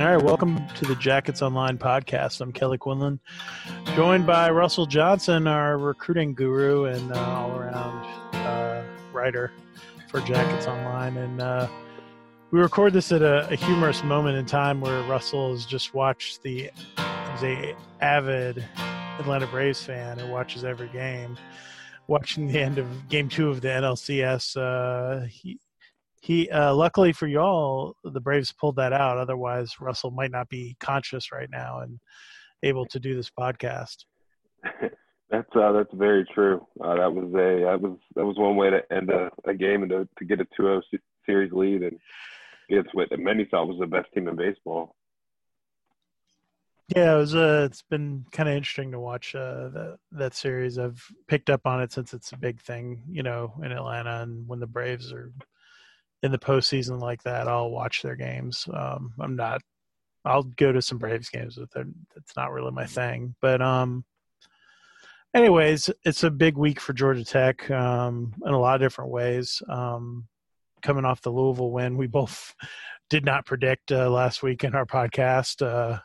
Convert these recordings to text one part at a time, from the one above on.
All right, welcome to the Jackets Online podcast. I'm Kelly Quinlan, joined by Russell Johnson, our recruiting guru and uh, all around uh, writer for Jackets Online. And uh, we record this at a, a, humorous moment in time where Russell has just watched the, he's a avid Atlanta Braves fan who watches every game. Watching the end of game two of the NLCS, uh, he, he uh, luckily for y'all, the Braves pulled that out. Otherwise, Russell might not be conscious right now and able to do this podcast. that's uh, that's very true. Uh, that was a that was that was one way to end a, a game and to, to get a 2-0 series lead and against what many thought was the best team in baseball. Yeah, it was. Uh, it's been kind of interesting to watch uh, that that series. I've picked up on it since it's a big thing, you know, in Atlanta, and when the Braves are in the postseason like that, I'll watch their games. Um, I'm not. I'll go to some Braves games, but that's not really my thing. But um, anyways, it's a big week for Georgia Tech um, in a lot of different ways. Um, coming off the Louisville win, we both did not predict uh, last week in our podcast. Uh,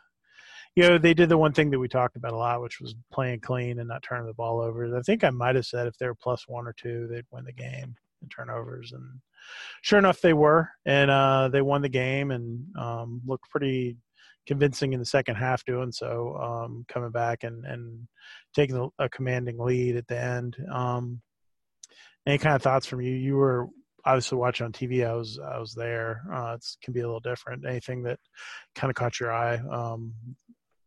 you know, they did the one thing that we talked about a lot, which was playing clean and not turning the ball over. I think I might have said if they were plus one or two, they'd win the game in turnovers, and sure enough, they were, and uh, they won the game and um, looked pretty convincing in the second half doing so, um, coming back and, and taking a commanding lead at the end. Um, any kind of thoughts from you? You were obviously watching on TV. I was I was there. Uh, it can be a little different. Anything that kind of caught your eye um,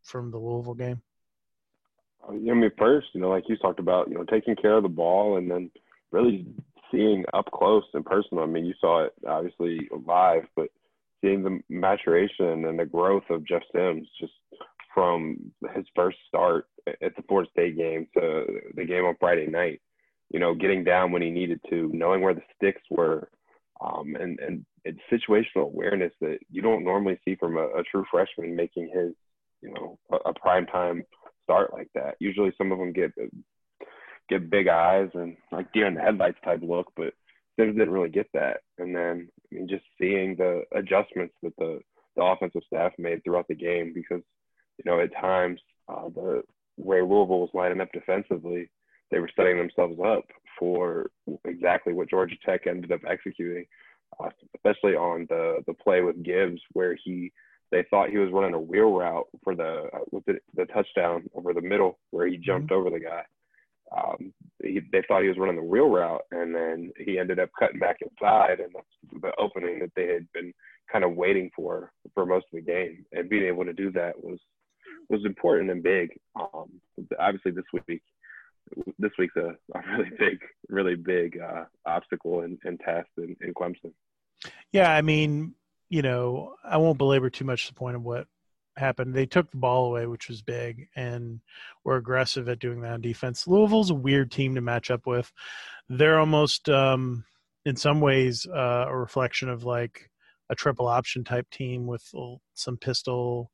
from the Louisville game? I mean, first, you know, like you talked about, you know, taking care of the ball and then really seeing up close and personal. I mean, you saw it obviously live, but seeing the maturation and the growth of Jeff Sims just from his first start at the Florida State game to the game on Friday night, you know, getting down when he needed to, knowing where the sticks were, um, and and situational awareness that you don't normally see from a, a true freshman making his, you know, a, a prime time start like that. Usually, some of them get get big eyes and like deer in the headlights type look, but Sims didn't really get that. And then I mean, just seeing the adjustments that the the offensive staff made throughout the game, because you know at times uh, the way Louisville was lining up defensively, they were setting themselves up for exactly what Georgia Tech ended up executing, uh, especially on the the play with Gibbs where he they thought he was running a wheel route for the uh, with the, the touchdown over the middle where he jumped mm-hmm. over the guy um, he, they thought he was running the wheel route, and then he ended up cutting back inside, and that's the opening that they had been kind of waiting for for most of the game. And being able to do that was was important and big. Um, obviously, this week this week's a, a really big, really big uh, obstacle and, and test in, in Clemson. Yeah, I mean, you know, I won't belabor too much the point of what happened. They took the ball away, which was big, and were aggressive at doing that on defense. Louisville's a weird team to match up with. They're almost, um, in some ways, uh, a reflection of like a triple option type team with some pistol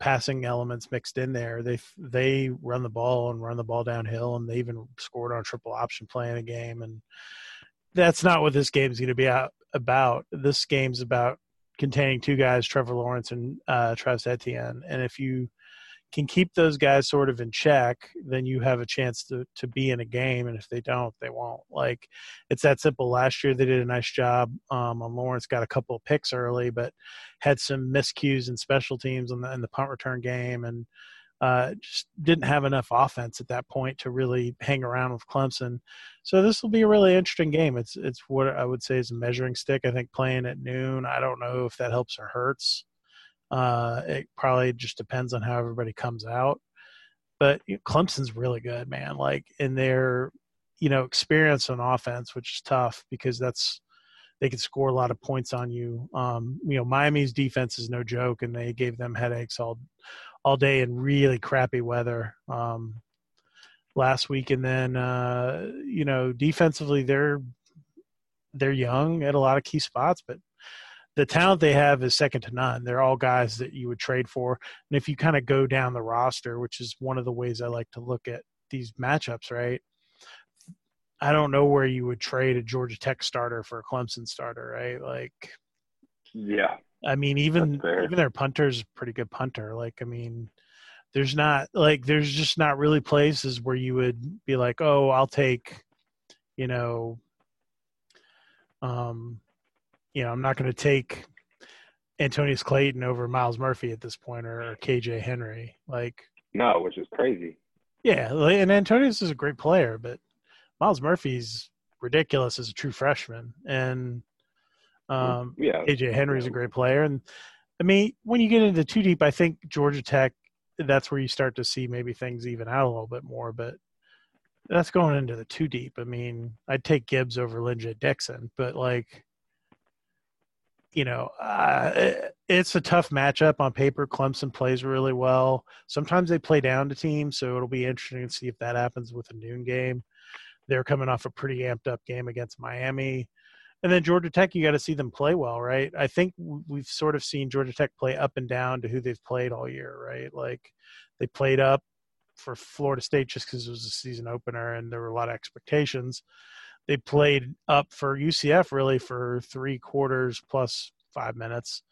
passing elements mixed in there. They they run the ball and run the ball downhill, and they even scored on triple option play in a game. And that's not what this game's going to be about. This game's about containing two guys, Trevor Lawrence and uh, Travis Etienne. And if you can keep those guys sort of in check, then you have a chance to to be in a game. And if they don't, they won't. Like it's that simple. Last year they did a nice job um, on Lawrence. Got a couple of picks early, but had some miscues in special teams in the in the punt return game and uh, just didn't have enough offense at that point to really hang around with Clemson. So this will be a really interesting game. It's it's what I would say is a measuring stick. I think playing at noon. I don't know if that helps or hurts. Uh, it probably just depends on how everybody comes out. But you know, Clemson's really good, man. Like in their you know experience on offense, which is tough because that's they can score a lot of points on you. Um, you know, Miami's defense is no joke, and they gave them headaches all all day in really crappy weather um, last week. And then uh, you know, defensively, they're they're young at a lot of key spots, but the talent they have is second to none. They're all guys that you would trade for. And if you kind of go down the roster, which is one of the ways I like to look at these matchups, right? I don't know where you would trade a Georgia Tech starter for a Clemson starter, right? Like, yeah, I mean, even even their punter's a pretty good punter. Like, I mean, there's not like there's just not really places where you would be like, oh, I'll take, you know, um, you know, I'm not going to take Antonneous Clayton over Myles Murphy at this point or, or KJ Henry. Like, no, which is crazy. Yeah, and Antonneous is a great player, but Myles Murphy's ridiculous as a true freshman, and um, yeah, KJ Henry's yeah. a great player. And I mean, when you get into two deep, I think Georgia Tech, that's where you start to see maybe things even out a little bit more. But that's going into the two deep. I mean, I'd take Gibbs over Lyn-J Dixon, but like, you know, uh, it's a tough matchup on paper. Clemson plays really well. Sometimes they play down to teams, so it'll be interesting to see if that happens with a noon game. They're coming off a pretty amped up game against Miami. And then Georgia Tech, you got to see them play well, right? I think we've sort of seen Georgia Tech play up and down to who they've played all year, right? Like they played up for Florida State just because it was a season opener and there were a lot of expectations. They played up for UCF really for three quarters plus five minutes,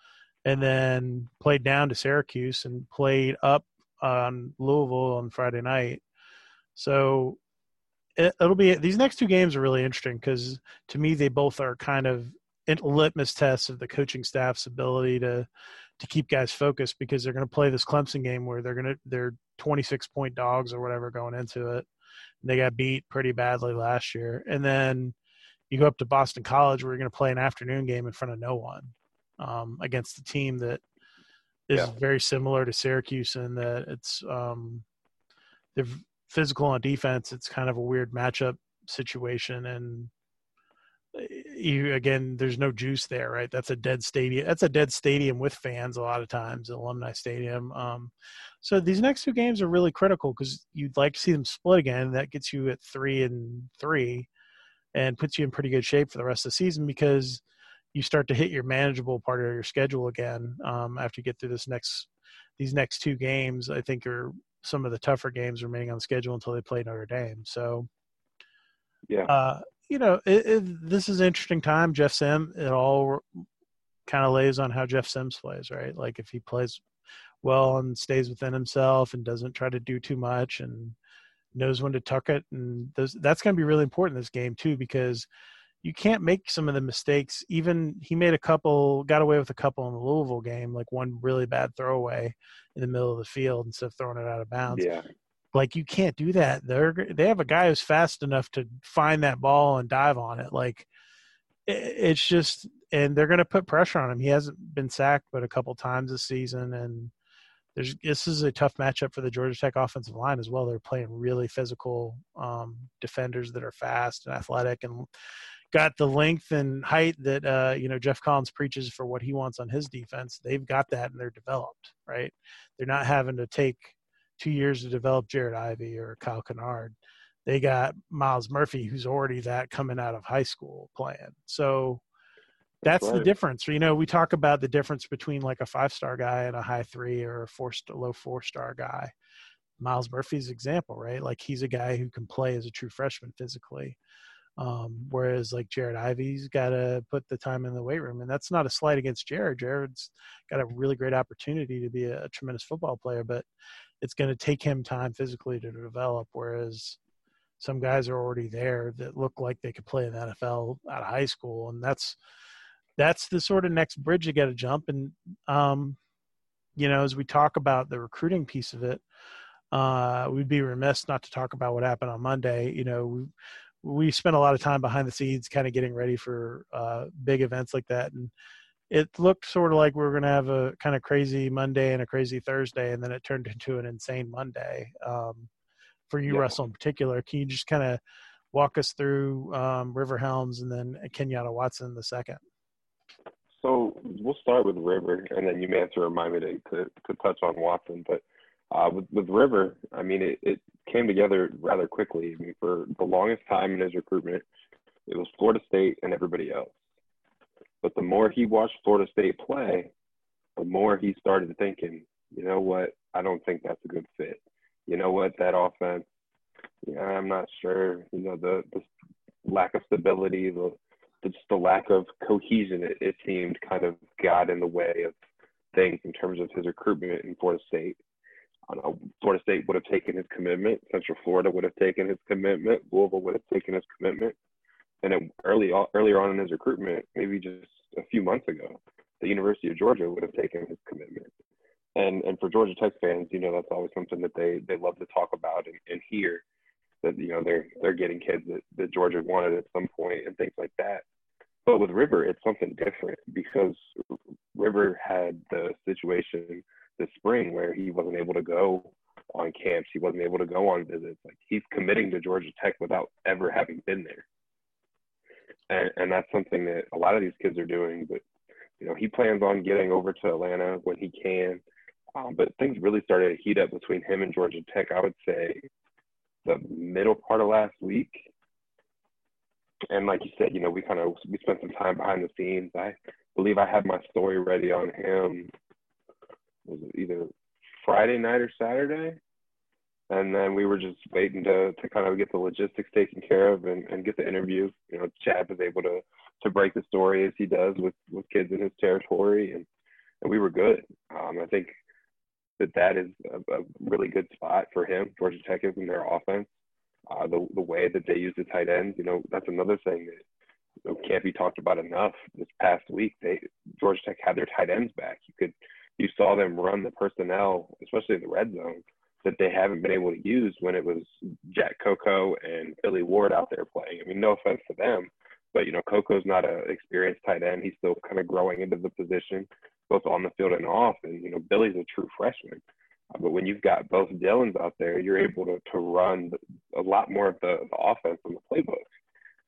and then played down to Syracuse and played up on Louisville on Friday night. So it, will be these next two games are really interesting because to me they both are kind of litmus tests of the coaching staff's ability to to keep guys focused because they're going to play this Clemson game where they're going to they're 26 point dogs or whatever going into it. They got beat pretty badly last year, and then you go up to Boston College where you're going to play an afternoon game in front of no one um, against a team that is yeah. very similar to Syracuse in that it's um, they're physical on defense. It's kind of a weird matchup situation, and you again, there's no juice there, right? That's a dead stadium. That's a dead stadium with fans a lot of times, alumni stadium. Um, so these next two games are really critical because you'd like to see them split again. That gets you at three and three, and puts you in pretty good shape for the rest of the season because you start to hit your manageable part of your schedule again um, after you get through this next these next two games. I think are some of the tougher games remaining on the schedule until they play Notre Dame. So, yeah, uh, you know, it, it, this is an interesting time. Jeff Sim, it all kind of lays on how Jeff Sims plays, right? Like if he plays well and stays within himself and doesn't try to do too much and knows when to tuck it, and those, that's going to be really important this game too because you can't make some of the mistakes. Even he made a couple, got away with a couple in the Louisville game, like one really bad throwaway in the middle of the field instead of throwing it out of bounds. Yeah. Like you can't do that. They're they have a guy who's fast enough to find that ball and dive on it. Like it's just, and they're going to put pressure on him. He hasn't been sacked but a couple times this season, and there's this is a tough matchup for the Georgia Tech offensive line as well. They're playing really physical um, defenders that are fast and athletic and got the length and height that uh, you know Geoff Collins preaches for what he wants on his defense. They've got that and they're developed, right? They're not having to take two years to develop Jared Ivey or Kyle Kennard. They got Myles Murphy, who's already that coming out of high school playing. So that's, that's right. the difference. You know, we talk about the difference between like a five star guy and a high three or a four low four star guy. Myles Murphy's example, right? Like he's a guy who can play as a true freshman physically. Um, whereas like Jared Ivey's got to put the time in the weight room, and that's not a slight against Jared. Jared's got a really great opportunity to be a, a tremendous football player, but it's going to take him time physically to develop. Whereas some guys are already there that look like they could play in the NFL out of high school, and that's that's the sort of next bridge you got to jump. And um, you know, as we talk about the recruiting piece of it, uh, we'd be remiss not to talk about what happened on Monday. You know, we, we spent a lot of time behind the scenes kind of getting ready for uh, big events like that and it looked sort of like we were going to have a kind of crazy monday and a crazy thursday and then it turned into an insane monday um, for you yeah. russell in particular can you just kind of walk us through um, river helms and then kenyatta watson the second so we'll start with river and then you may have to remind me to, to, to touch on watson but uh, with, with river i mean it, it came together rather quickly. I mean, for the longest time in his recruitment, it was Florida State and everybody else. But the more he watched Florida State play, the more he started thinking, you know what, I don't think that's a good fit. You know what, that offense, yeah, I'm not sure. You know, the, the lack of stability, the just the lack of cohesion, it, it seemed, kind of got in the way of things in terms of his recruitment in Florida State. Florida State would have taken his commitment. Central Florida would have taken his commitment. Louisville would have taken his commitment. And it, early earlier on in his recruitment, maybe just a few months ago, the University of Georgia would have taken his commitment. And and for Georgia Tech fans, you know that's always something that they they love to talk about and, and hear that you know they're they're getting kids that, that Georgia wanted at some point and things like that. But with River, it's something different because River had the situation this spring where he wasn't able to go on camps, he wasn't able to go on visits. Like he's committing to Georgia Tech without ever having been there, and and that's something that a lot of these kids are doing. But you know, he plans on getting over to Atlanta when he can. Um, but things really started to heat up between him and Georgia Tech. I would say the middle part of last week. And like you said, you know, we kind of we spent some time behind the scenes. I believe I had my story ready on him. Was it either Friday night or Saturday? And then we were just waiting to to kind of get the logistics taken care of and, and get the interview. You know, Chad was able to to break the story as he does with with kids in his territory, and and we were good. Um, I think that that is a, a, really good spot for him. Georgia Tech is in their offense. Uh, the the way that they use the tight ends, you know, that's another thing that you know, can't be talked about enough. This past week, they Georgia Tech had their tight ends back. You could you saw them run the personnel, especially in the red zone, that they haven't been able to use when it was Jack Coco and Billy Ward out there playing. I mean, no offense to them, but you know, Coco's not an experienced tight end. He's still kind of growing into the position both on the field and off. And you know, Billy's a true freshman. Uh, but when you've got both Dylans out there, you're able to to run a lot more of the, the offense on the playbook.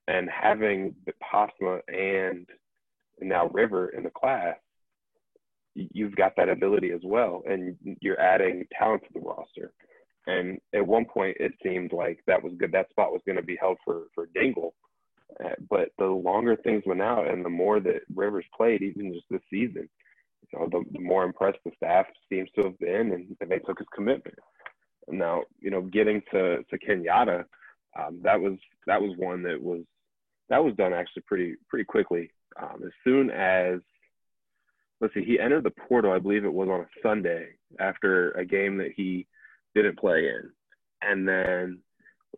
And having Posma and now River in the class, you've got that ability as well, and you're adding talent to the roster. And at one point, it seemed like that was good. That spot was going to be held for for Dingle. Uh, but the longer things went out, and the more that Rivers played, even just this season, you know, the, the more impressed the staff seems to have been, and, and they took his commitment. Now, you know, getting to to Kenyatta, um, that was that was one that was that was done actually pretty pretty quickly. Um, as soon as let's see, he entered the portal, I believe it was on a Sunday after a game that he didn't play in, and then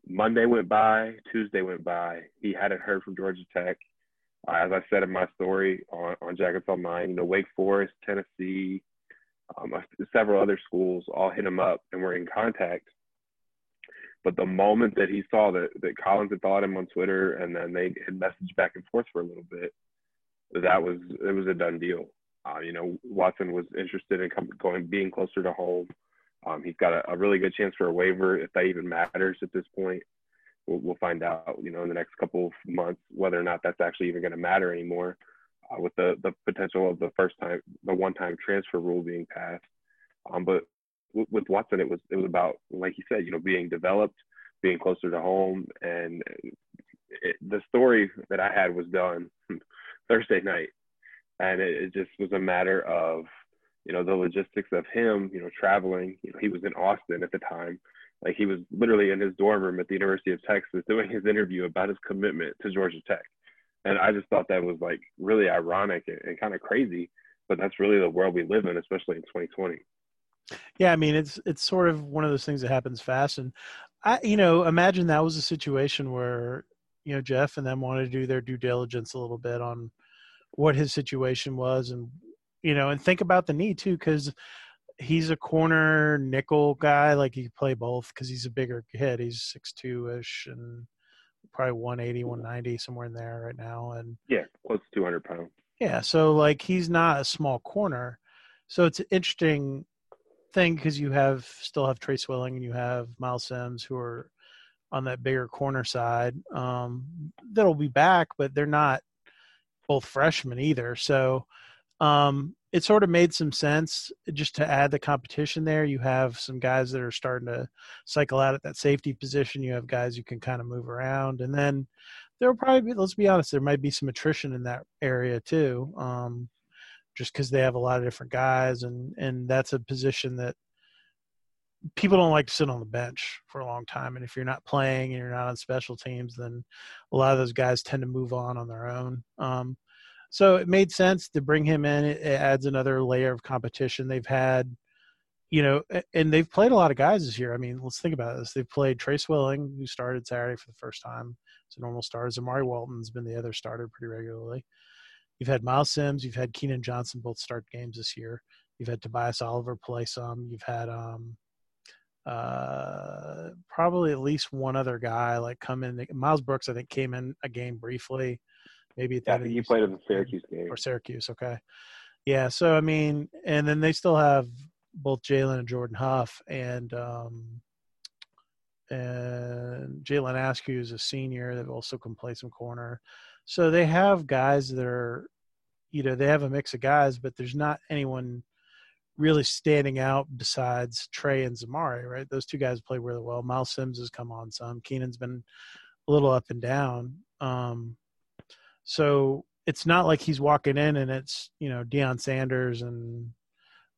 Monday went by, Tuesday went by. He hadn't heard from Georgia Tech. Uh, as I said in my story on, on Jackets Online, you know, Wake Forest, Tennessee, um, several other schools all hit him up and were in contact. But the moment that he saw that, that Collins had followed him on Twitter and then they had messaged back and forth for a little bit, that was it was a done deal. Uh, you know, Watson was interested in come, going being closer to home. Um, he's got a, a, really good chance for a waiver if that even matters at this point we'll, we'll find out, you know, in the next couple of months whether or not that's actually even going to matter anymore. Uh, with the the potential of the first time, the one time transfer rule being passed. Um, but w- with Watson, it was it was about like you said, you know, being developed, being closer to home, and it, the story that I had was done Thursday night, and it, it just was a matter of you know the logistics of him, you know, traveling. You know, he was in Austin at the time, like he was literally in his dorm room at the University of Texas doing his interview about his commitment to Georgia Tech. And I just thought that was like really ironic and, and kind of crazy, but that's really the world we live in, especially in 2020. Yeah, I mean it's it's sort of one of those things that happens fast, and I you know imagine that was a situation where you know Jeff and them wanted to do their due diligence a little bit on what his situation was, and you know, and think about the knee too, because he's a corner nickel guy. Like he can play both because he's a bigger kid. He's six two ish and probably 180, 190 somewhere in there right now. And yeah, close to 200 pounds. Yeah, so like he's not a small corner. So it's an interesting thing because you have still have Tre Swilling and you have Myles Sims who are on that bigger corner side. Um, that'll be back, but they're not both freshmen either. So um, it sort of made some sense just to add the competition there. You have some guys that are starting to cycle out at that safety position. You have guys you can kind of move around, and then there will probably be. Let's be honest, there might be some attrition in that area too, um, just because they have a lot of different guys, and and that's a position that people don't like to sit on the bench for a long time, and if you're not playing and you're not on special teams, then a lot of those guys tend to move on on their own. Um, so it made sense to bring him in. It, it adds another layer of competition. They've had, you know, and they've played a lot of guys this year. I mean, let's think about this. They've played Tre Swilling who started Saturday for the first time. It's a normal start. Zamari Walton's been the other starter pretty regularly. You've had Myles Sims, you've had Kenan Johnson both start games this year. You've had Tobias Oliver play some. You've had um, uh, probably at least one other guy like come in. Miles Brooks, I think, came in a game briefly. Maybe at yeah, he played in the Syracuse game or Syracuse. Okay, yeah. So I mean, and then they still have both Jalen and Jordan Huff and um, and Jalen Askew is a senior that also can play some corner. So they have guys that are, you know, they have a mix of guys, but there's not anyone really standing out besides Trey and Zamari, right? Those two guys play really well. Myles Sims has come on some. Kenan's been a little up and down. Um, so it's not like he's walking in and it's, you know, Deion Sanders and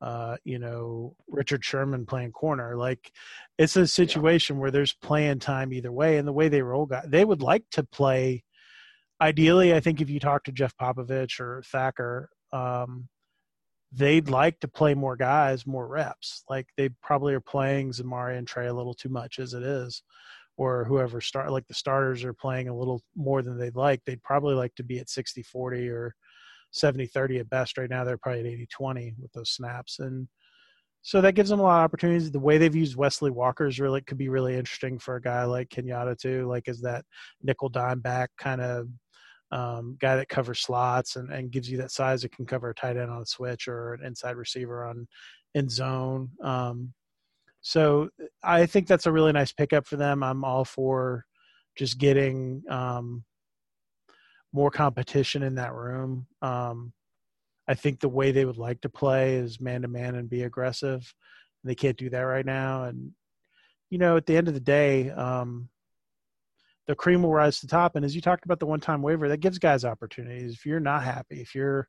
uh, you know, Richard Sherman playing corner. Like it's a situation yeah. where there's playing time either way. And the way they roll guys, they would like to play. Ideally, I think if you talk to Jeff Popovich or Thacker, um, they'd like to play more guys, more reps. Like they probably are playing Zamari and Trey a little too much as it is, or whoever start like the starters are playing a little more than they'd like. They'd probably like to be at 60 40 or 70 30 at best. Right now, they're probably at 80 20 with those snaps. And so that gives them a lot of opportunities. The way they've used Wesley Walker is really could be really interesting for a guy like Kenyatta too. Like, is that nickel dime back kind of um, guy that covers slots and, and gives you that size that can cover a tight end on a switch or an inside receiver on in zone. Um, so I think that's a really nice pickup for them. I'm all for just getting um, more competition in that room. Um, I think the way they would like to play is man to man and be aggressive. They can't do that right now. And, you know, at the end of the day, um, the cream will rise to the top. And as you talked about the one time waiver, that gives guys opportunities. If you're not happy, if you're,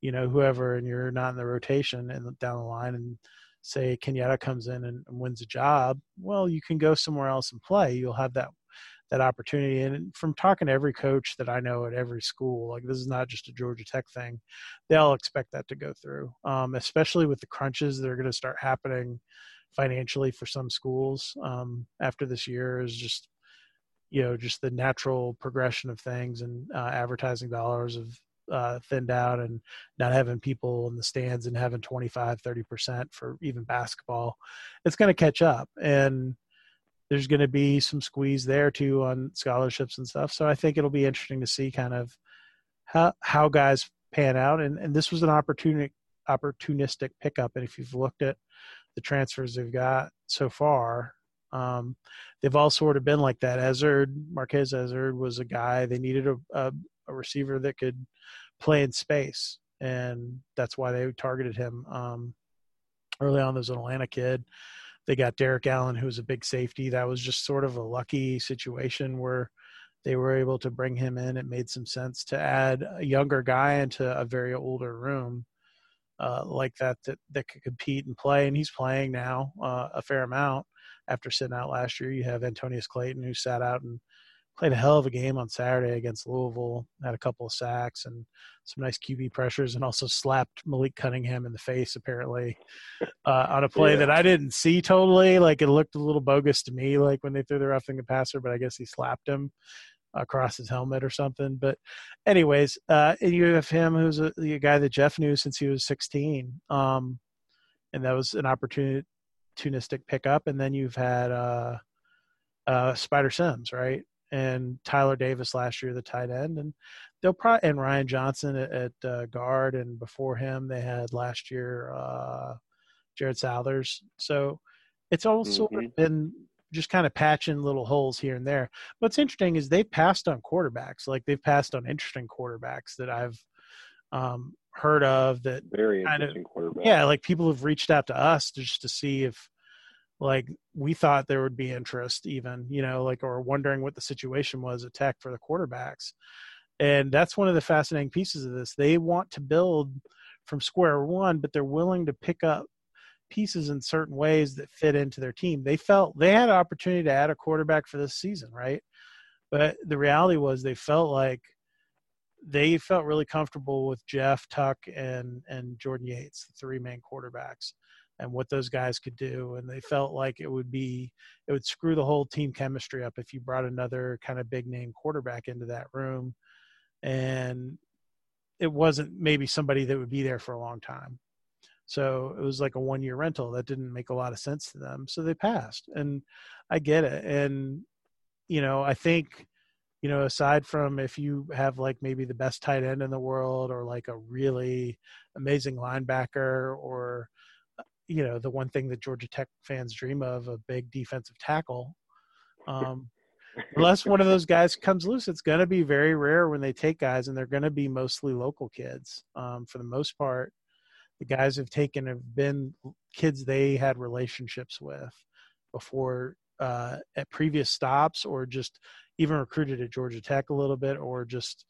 you know, whoever, and you're not in the rotation and down the line, and say Kenyatta comes in and, wins a job, well, you can go somewhere else and play. You'll have that that opportunity. And from talking to every coach that I know at every school, like this is not just a Georgia Tech thing, they all expect that to go through, um, especially with the crunches that are going to start happening financially for some schools um, after this year is just you know just the natural progression of things and uh, advertising dollars have uh, thinned out and not having people in the stands and having 25 30% for even basketball it's going to catch up. And there's going to be some squeeze there too on scholarships and stuff. So i think it'll be interesting to see kind of how how guys pan out. And and this was an opportunity opportunistic pickup. And if you've looked at the transfers they've got so far um, they've all sort of been like that. Ezard, Marquez Ezard was a guy they needed a, a, a, receiver that could play in space, and that's why they targeted him um, early on. There's an Atlanta kid. They got Derrik Allen, who was a big safety. That was just sort of a lucky situation where they were able to bring him in. It made some sense to add a younger guy into a very older room. Uh, like that, that that could compete and play, and he's playing now uh, a fair amount after sitting out last year. You have Antonneous Clayton, who sat out and played a hell of a game on Saturday against Louisville, had a couple of sacks and some nice QB pressures, and also slapped Malik Cunningham in the face, apparently, uh, on a play yeah. that I didn't see totally. Like it looked a little bogus to me, like when they threw the roughing the passer, but I guess he slapped him across his helmet or something. But, anyways, uh, and you have him who's a, a, guy that Jeff knew since he was 16. Um, and that was an opportunity opportunistic pickup, and then you've had uh, uh, Spider Sims, right, and Tyler Davis last year, the tight end, and they'll probably and Ryan Johnson at, at uh, guard, and before him they had last year uh, Jared Southers. So it's all sort of mm-hmm. been just kind of patching little holes here and there. What's interesting is they've passed on quarterbacks, like they've passed on interesting quarterbacks that I've um, heard of that very kind of quarterback. yeah like people have reached out to us just to see if like we thought there would be interest even you know like or wondering what the situation was at tech for the quarterbacks and that's one of the fascinating pieces of this they want to build from square one but they're willing to pick up pieces in certain ways that fit into their team. They felt they had an opportunity to add a quarterback for this season, right? But the reality was they felt like they felt really comfortable with Jeff Tuck and and Jordan Yates, the three main quarterbacks, and what those guys could do. And they felt like it would be it would screw the whole team chemistry up if you brought another kind of big name quarterback into that room. And it wasn't maybe somebody that would be there for a long time. So it was like a one year rental. That didn't make a lot of sense to them. So they passed. And I get it. And, you know, I think, you know, aside from if you have like maybe the best tight end in the world or like a really amazing linebacker or, you know, the one thing that Georgia Tech fans dream of, a big defensive tackle. Um, unless one of those guys comes loose, it's going to be very rare when they take guys, and they're going to be mostly local kids um, for the most part the guys have taken have been kids they had relationships with before uh, at previous stops or just even recruited at Georgia Tech a little bit or just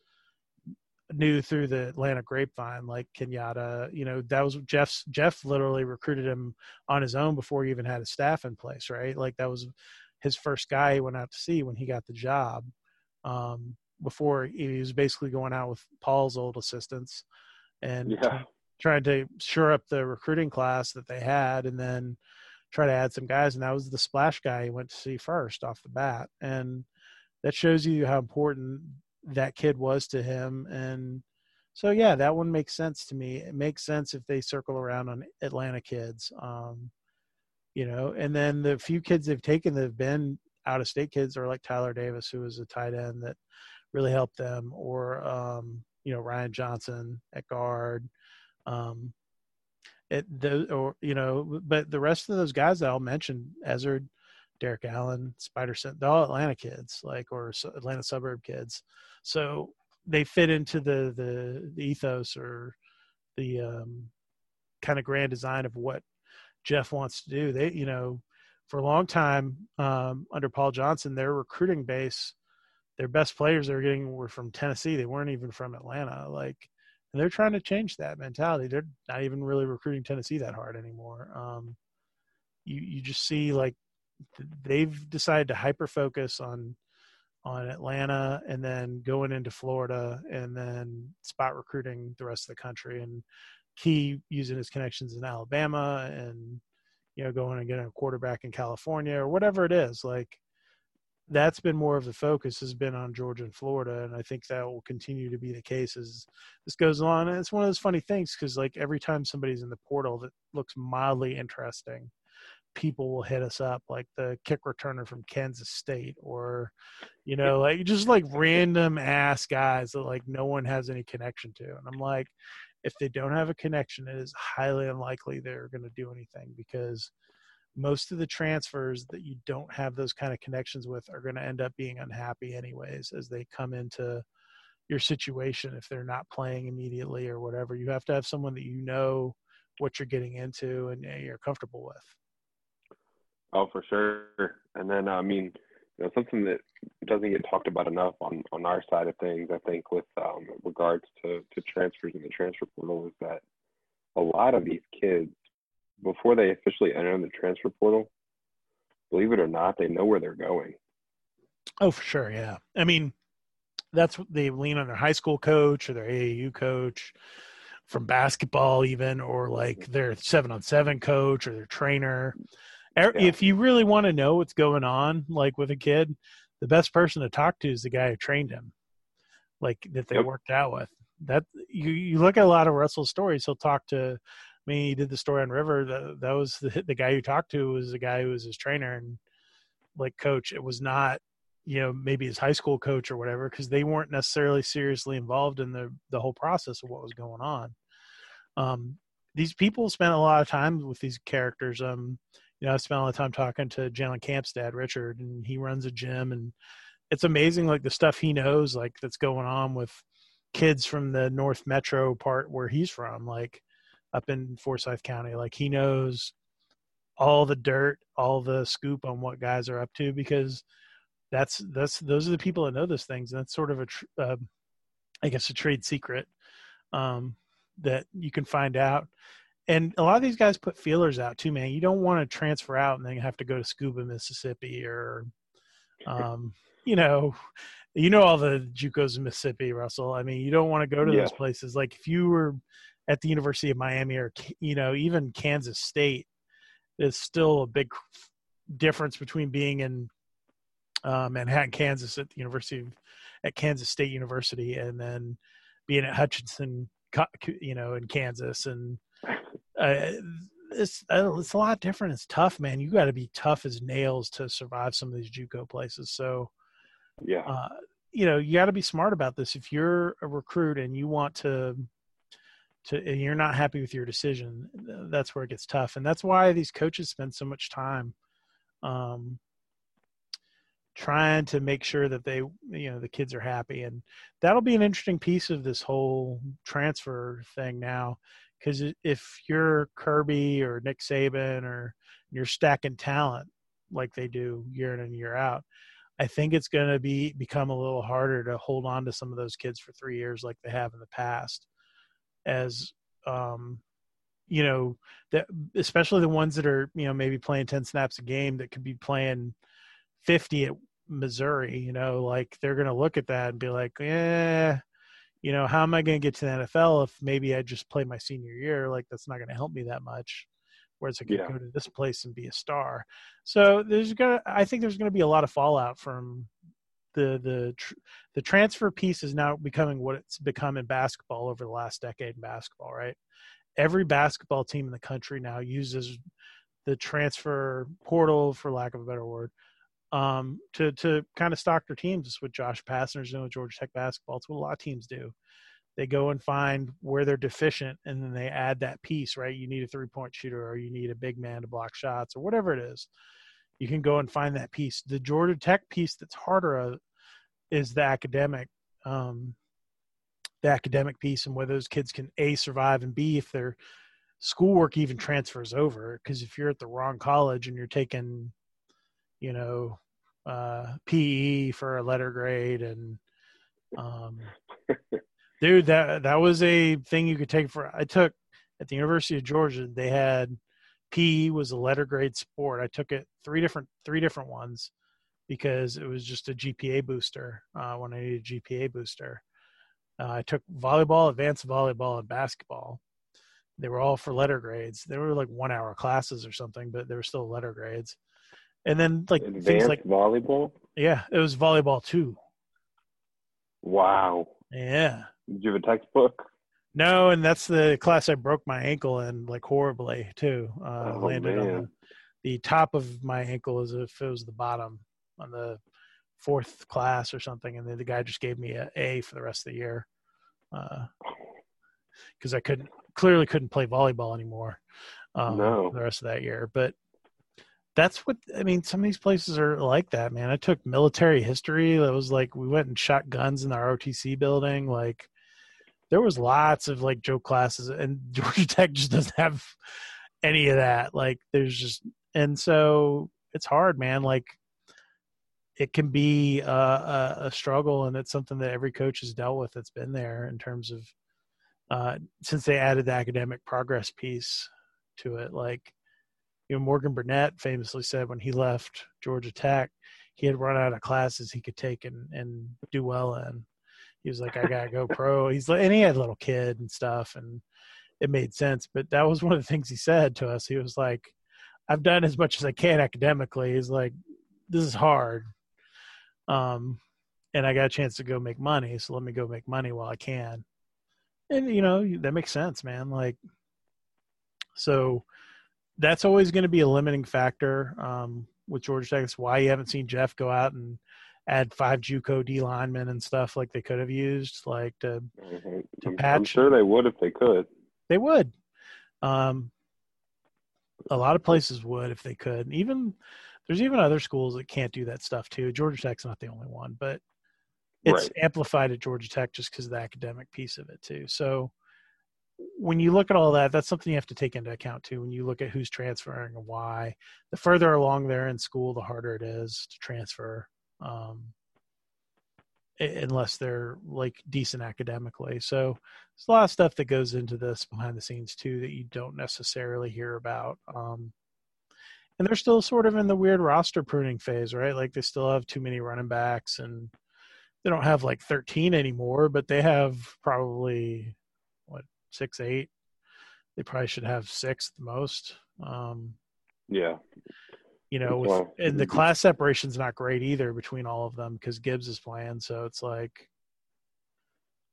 knew through the Atlanta grapevine like Kenyatta, you know, that was Jeff's Jeff literally recruited him on his own before he even had a staff in place, right? Like that was his first guy he went out to see when he got the job. Um, before he was basically going out with Paul's old assistants and yeah tried to shore up the recruiting class that they had and then try to add some guys and that was the splash guy he went to see first off the bat and that shows you how important that kid was to him. And so yeah that one makes sense to me. It makes sense if they circle around on atlanta kids um, you know and then the few kids they've taken that have been out of state kids are like tyler davis who was a tight end that really helped them or um, you know ryan johnson at guard. Um, it the or you know, but the rest of those guys that I'll mention, Ezard, Derrik Allen, Spider, they're all Atlanta kids, like or Atlanta suburb kids. So they fit into the the, the ethos or the um, kind of grand design of what Jeff wants to do. They, you know, for a long time um, under Paul Johnson, their recruiting base, their best players they were getting were from Tennessee. They weren't even from Atlanta. Like and they're trying to change that mentality. They're not even really recruiting Tennessee that hard anymore. Um, you you just see like they've decided to hyper focus on on Atlanta and then going into Florida and then spot recruiting the rest of the country. And Key using his connections in Alabama and you know going and getting a quarterback in California or whatever it is. Like that's been more of the focus has been on Georgia and Florida, and I think that will continue to be the case as this goes on. And it's one of those funny things because like every time somebody's in the portal that looks mildly interesting, people will hit us up, like the kick returner from Kansas State, or you know, like just like random ass guys that like no one has any connection to. And I'm like, if they don't have a connection, it is highly unlikely they're going to do anything because most of the transfers that you don't have those kind of connections with are going to end up being unhappy anyways as they come into your situation if they're not playing immediately or whatever. You have to have someone that you know what you're getting into and you're comfortable with oh for sure and then i mean you know something that doesn't get talked about enough on on our side of things i think with um, regards to to transfers in the transfer portal is that a lot of these kids before they officially enter the transfer portal, believe it or not, they know where they're going. Oh, for sure. Yeah. I mean, that's what they lean on their high school coach or their AAU coach from basketball, even, or like mm-hmm. their seven on seven coach or their trainer. Yeah. If you really want to know what's going on, like with a kid, the best person to talk to is the guy who trained him, like that they yep. worked out with. That you you look at a lot of Russell's stories. He'll talk to I mean, he did the story on River. That that was the, the guy you talked to was the guy who was his trainer and like coach. It was not, you know, maybe his high school coach or whatever, because they weren't necessarily seriously involved in the the whole process of what was going on. Um, these people spent a lot of time with these characters. Um, you know, I spent a lot of time talking to Jalen Camp's dad, Richard, and he runs a gym, and it's amazing, like the stuff he knows, like that's going on with kids from the North Metro part where he's from, like up in Forsyth County. Like he knows all the dirt, all the scoop on what guys are up to because that's that's those are the people that know those things. And that's sort of a, uh, I guess, a trade secret um, that you can find out. And a lot of these guys put feelers out too, man. You don't want to transfer out and then have to go to Scooba, Mississippi, or, um, you know, you know all the JUCOs in Mississippi, Russell. I mean, you don't want to go to Yeah. those places. Like if you were at the University of Miami or you know even Kansas State, there's still a big difference between being in uh, Manhattan, Kansas, at the University of, at Kansas State University, and then being at Hutchinson, you know, in Kansas, and uh, it's uh, it's a lot different. It's tough, man. You got to be tough as nails to survive some of these JUCO places. So, Yeah. uh, you know, you got to be smart about this. If you're a recruit and you want to, to, and you're not happy with your decision, that's where it gets tough, and that's why these coaches spend so much time, um, trying to make sure that they, you know, the kids are happy, and that'll be an interesting piece of this whole transfer thing now, because if you're Kirby or Nick Saban or you're stacking talent like they do year in and year out. I think it's going to be become a little harder to hold on to some of those kids for three years like they have in the past, as um, you know that especially the ones that are you know maybe playing ten snaps a game that could be playing fifty at Missouri. You know, like they're going to look at that and be like, yeah. You know, how am I going to get to the NFL if maybe I just play my senior year? Like, that's not going to help me that much. Whereas I could Yeah. go to this place and be a star. So there's gonna, I think there's gonna be a lot of fallout from the the tr- the transfer piece is now becoming what it's become in basketball over the last decade in basketball. Right, every basketball team in the country now uses the transfer portal, for lack of a better word, um, to to kind of stock their teams. It's what Josh Pastner's doing with Georgia Tech basketball. It's what a lot of teams do. They go and find where they're deficient, and then they add that piece. Right, you need a three point shooter, or you need a big man to block shots, or whatever it is. You can go and find that piece. The Georgia Tech piece that's harder is the academic, um, the academic piece, and whether those kids can a survive and b if their schoolwork even transfers over. Because if you're at the wrong college and you're taking, you know, uh, PE for a letter grade and um, dude that that was a thing you could take for i took at the university of georgia they had pe was a letter grade sport. I took it three different three different ones because it was just a gpa booster uh, when i needed a gpa booster. Uh, i took volleyball advanced volleyball and basketball. They were all for letter grades. They were like one hour classes or something but they were still letter grades and then like things like volleyball. yeah it was volleyball too Wow. yeah Did you have a textbook? No, and that's the class I broke my ankle in like horribly too. Uh, Oh, landed on the, the top of my ankle as if it was the bottom on the fourth class or something, and then the guy just gave me a A for the rest of the year because I couldn't clearly couldn't play volleyball anymore um, No. the rest of that year. But that's what I mean. Some of these places are like that, man. I took military history. That was like we went and shot guns in our OTC building. Like there was lots of like joke classes, and Georgia Tech just doesn't have any of that. Like there's just and so it's hard, man. Like it can be a, a, a struggle, and it's something that every coach has dealt with. That's been there in terms of uh, since they added the academic progress piece to it. Like you know, Morgan Burnett famously said when he left Georgia Tech, he had run out of classes he could take and and do well in. He was like, I gotta go pro. He's like, and he had a little kid and stuff, and it made sense. But that was one of the things he said to us. He was like, I've done as much as I can academically. He's like, this is hard. Um, and I got a chance to go make money, so let me go make money while I can. And you know, that makes sense, man. Like, so that's always going to be a limiting factor um, with Georgia Tech. That's why you haven't seen Jeff go out and add five JUCO D linemen and stuff like they could have used, like to. To I'm, I'm sure they would if they could. they would. Um, a lot of places would if they could. Even there's even other schools that can't do that stuff too. Georgia Tech's not the only one, but it's Right. amplified at Georgia Tech just because of the academic piece of it too. So when you look at all that, that's something you have to take into account too. When you look at who's transferring and why, the further along they're in school, the harder it is to transfer. Um, unless they're like decent academically. So there's a lot of stuff that goes into this behind the scenes too that you don't necessarily hear about. Um, and they're still sort of in the weird roster pruning phase, right? Like they still have too many running backs and they don't have like 13 anymore, but they have probably six, eight. They probably should have six the most. Um, yeah. You know, with, and the class separation's not great either between all of them because Gibbs is playing. So it's like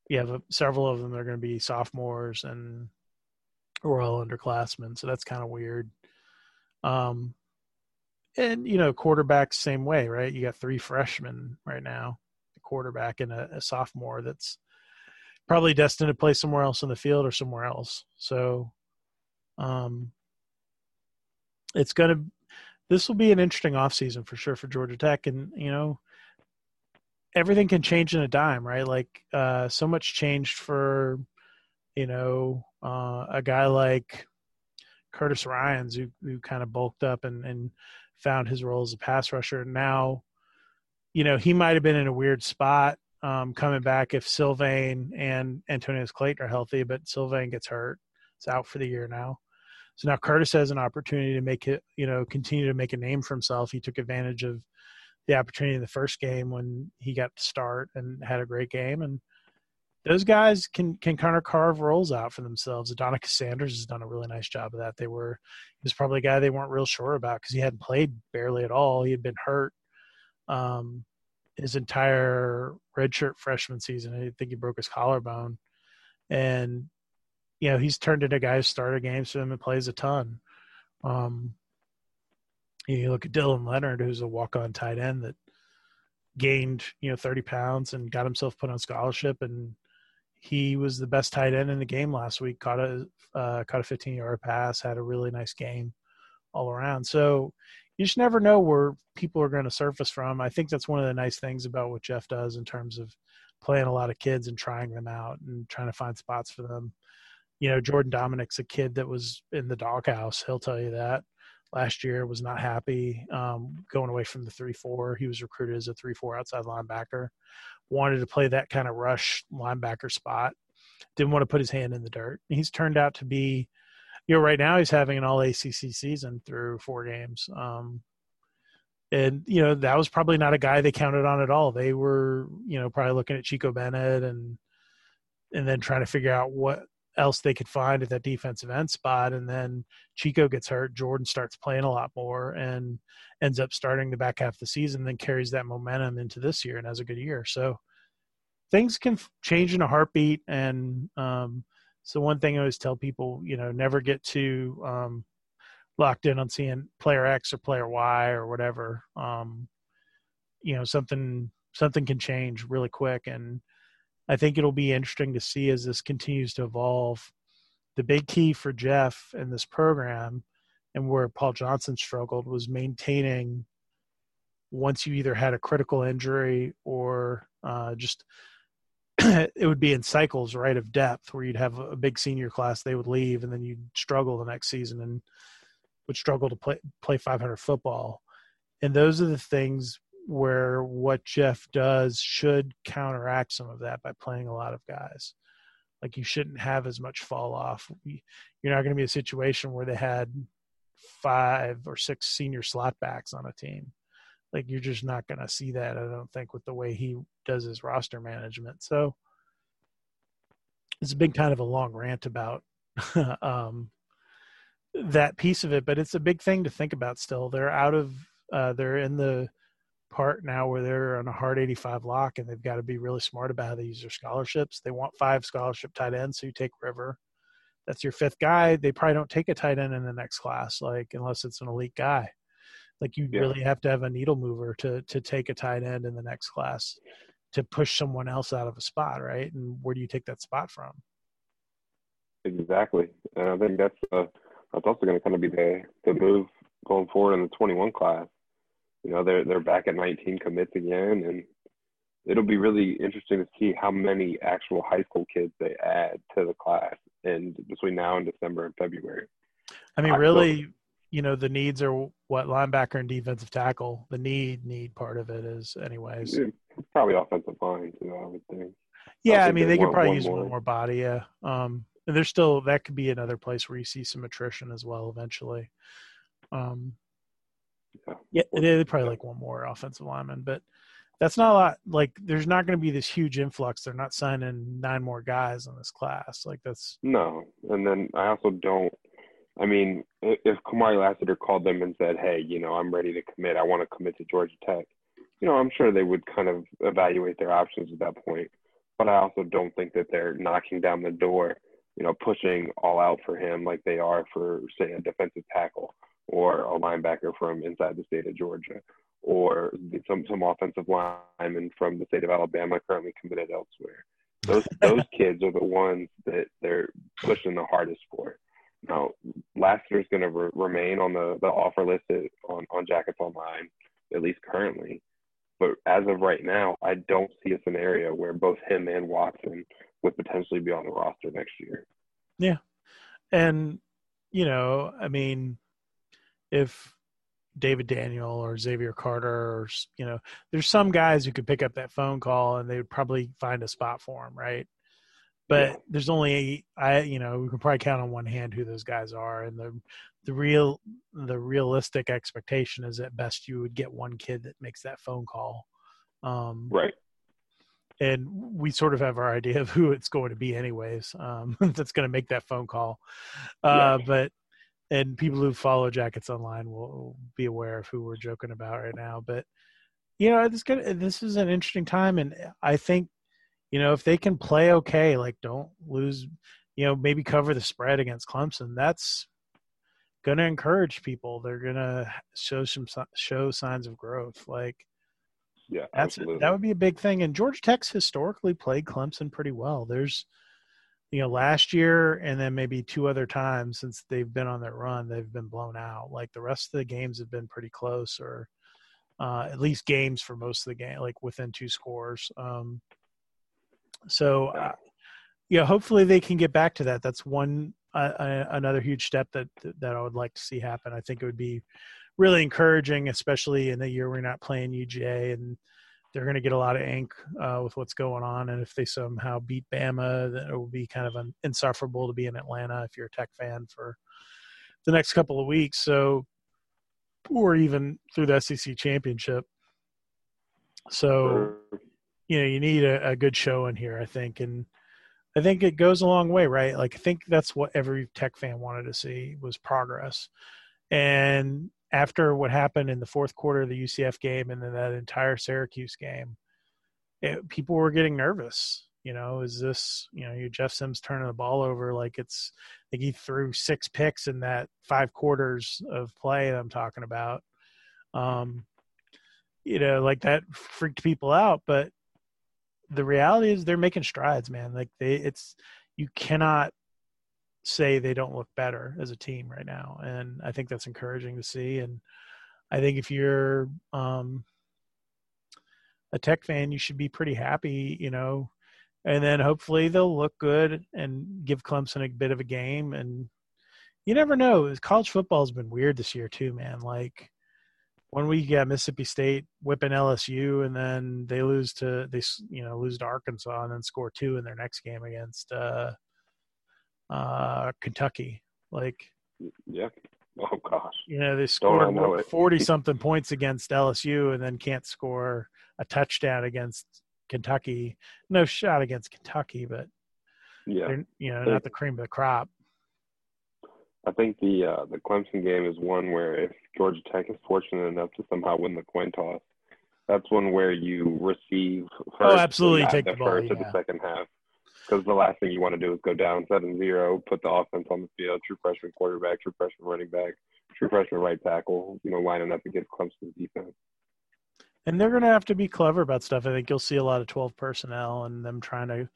you have a, several of them that are going to be sophomores and we're all underclassmen. So that's kind of weird. Um, and you know, quarterbacks same way, right? You got three freshmen right now, a quarterback and a, a sophomore that's probably destined to play somewhere else in the field or somewhere else. So, um, it's going to this will be an interesting offseason for sure for Georgia Tech. And, you know, everything can change in a dime, right? Like, uh, so much changed for, you know, uh, a guy like Curtis Ryans who, who kind of bulked up and, and found his role as a pass rusher. And Now, you know, he might have been in a weird spot um, coming back if Sylvain and Antonneous Clayton are healthy, but Sylvain gets hurt. It's out for the year now. So now Curtis has an opportunity to make it, you know, continue to make a name for himself. He took advantage of the opportunity in the first game when he got to start and had a great game. And those guys can can kind of carve roles out for themselves. Adonicas Sanders has done a really nice job of that. They were he was probably a guy they weren't real sure about because he hadn't played barely at all. He had been hurt um, his entire redshirt freshman season. I think he broke his collarbone, and you know, he's turned into a guy who started games for him and plays a ton. Um, you look at Dylan Leonard, who's a walk-on tight end that gained, you know, 30 pounds and got himself put on scholarship, and he was the best tight end in the game last week. Caught a uh, caught a 15-yard pass, had a really nice game all around. So you just never know where people are going to surface from. I think that's one of the nice things about what Geoff does in terms of playing a lot of kids and trying them out and trying to find spots for them you know, Jordan Domineck's a kid that was in the doghouse. He'll tell you that. Last year was not happy um, going away from the three four. He was recruited as a three four outside linebacker. Wanted to play that kind of rush linebacker spot. Didn't want to put his hand in the dirt. He's turned out to be, you know, right now he's having an all ACC season through four games. Um, and you know that was probably not a guy they counted on at all. They were, you know, probably looking at Chico Bennett and and then trying to figure out what else they could find at that defensive end spot. And then Chico gets hurt. Jordan starts playing a lot more and ends up starting the back half of the season, then carries that momentum into this year and has a good year. So things can change in a heartbeat. And um, so one thing I always tell people, you know, never get too um, locked in on seeing player X or player Y or whatever. Um, you know, something something can change really quick and I think it'll be interesting to see as this continues to evolve. The big key for Geoff and this program, and where Paul Johnson struggled, was maintaining once you either had a critical injury or uh, just it would be in cycles, right, of depth where you'd have a big senior class, they would leave, and then you'd struggle the next season and would struggle to play play 500 football. And those are the things where what Geoff does should counteract some of that by playing a lot of guys. Like you shouldn't have as much fall off. You're not going to be a situation where they had five or six senior slot backs on a team. Like you're just not going to see that. I don't think with the way he does his roster management. So it's a big kind of a long rant about um, that piece of it, but it's a big thing to think about. Still, they're out of uh, they're in the part now where they're on a hard 85 lock and they've got to be really smart about how they use their scholarships. They want five scholarship tight ends, so you take River. That's your fifth guy. They probably don't take a tight end in the next class, like unless it's an elite guy. Like you yeah. really have to have a needle mover to to take a tight end in the next class to push someone else out of a spot, right? And where do you take that spot from? Exactly, and I think that's uh, that's also going to kind of be the the move going forward in the 21 class you know they're they're back at 19 commits again, and it'll be really interesting to see how many actual high school kids they add to the class and between now and December and February. I mean, really, you know the needs are what linebacker and defensive tackle. The need need part of it is, anyways. Yeah, probably offensive line too. I would think. Yeah, I, think mean they they could probably one use more. one more body. Yeah, um, and there's still that could be another place where you see some attrition as well eventually. Um, Yeah. yeah, they they probably like one more offensive lineman, but that's not a lot. Like, there's not going to be this huge influx. They're not signing nine more guys in this class. Like, that's No, and then I also don't. I mean, if Kamari Lassiter called them and said, "Hey, you know, I'm ready to commit. I want to commit to Georgia Tech," you know, I'm sure they would kind of evaluate their options at that point. But I also don't think that they're knocking down the door, you know, pushing all out for him like they are for, say, a defensive tackle or a linebacker from inside the state of Georgia, or some some offensive lineman from the state of Alabama currently committed elsewhere. Those those kids are the ones that they're pushing the hardest for. Now, Lassiter's going to re- remain on the, the offer list on on Jackets Online, at least currently. But as of right now, I don't see a scenario where both him and Watson would potentially be on the roster next year. Yeah. And you know, I mean, if David Daniel or Xavier Carter or you know, there's some guys who could pick up that phone call and they would probably find a spot for him, right? But Yeah. there's only I, you know, we can probably count on one hand who those guys are, and the the real the realistic expectation is at best you would get one kid that makes that phone call. Um, Right. and we sort of have our idea of who it's going to be anyways um, that's going to make that phone call uh, Yeah. but and people who follow jackets online will be aware of who we're joking about right now but you know it's gonna this is an interesting time and i think you know if they can play okay like don't lose you know maybe cover the spread against clemson that's going to encourage people they're going to show some show signs of growth like Yeah. that's absolutely. that would be a big thing. And Georgia Tech's historically played Clemson pretty well. There's, you know, last year and then maybe two other times since they've been on their run, they've been blown out. Like the rest of the games have been pretty close, or uh, at least games for most of the game, like within two scores. Um, so, uh, yeah, hopefully they can get back to that. That's one uh, uh, another huge step that that I would like to see happen. I think it would be really encouraging, especially in a year we're not playing UGA and they're going to get a lot of ink uh, with what's going on. And if they somehow beat Bama, then it will be kind of un- insufferable to be in Atlanta if you're a Tech fan for the next couple of weeks. So, or even through the SEC championship. So. You know, you need a, a good show in here, I think. And I think it goes a long way, right? Like, I think that's what every Tech fan wanted to see was progress. And after what happened in the fourth quarter of the UCF game and then that entire Syracuse game, it, people were getting nervous. You know, is this, you know, you Jeff Sims turning the ball over like it's, think he threw six picks in that five quarters of play that I'm talking about. Um, you know, like that freaked people out, but the reality is they're making strides, man. Like they, it's, you cannot say they don't look better as a team right now. And I think that's encouraging to see. And I think if you're um, a tech fan, you should be pretty happy, you know, and then hopefully they'll look good and give Clemson a bit of a game. And you never know. College football has been weird this year too, man. Like one week you got Mississippi State whipping LSU, and then they lose to they you know lose to Arkansas, and then score two in their next game against uh, uh, Kentucky. Like Yeah. Oh gosh. you know they scored forty something points against LSU, and then can't score a touchdown against Kentucky. No shot against Kentucky, but Yeah. you know They- not the cream of the crop. I think the uh, the Clemson game is one where if Georgia Tech is fortunate enough to somehow win the coin toss, that's one where you receive first. Oh, absolutely, take the the ball, first of yeah. the second half. Because the last thing you want to do is go down 7-0, put the offense on the field, true freshman quarterback, true freshman running back, true freshman right tackle, you know, lining up against Clemson's defense. And they're going to have to be clever about stuff. I think you'll see a lot of 12 personnel and them trying to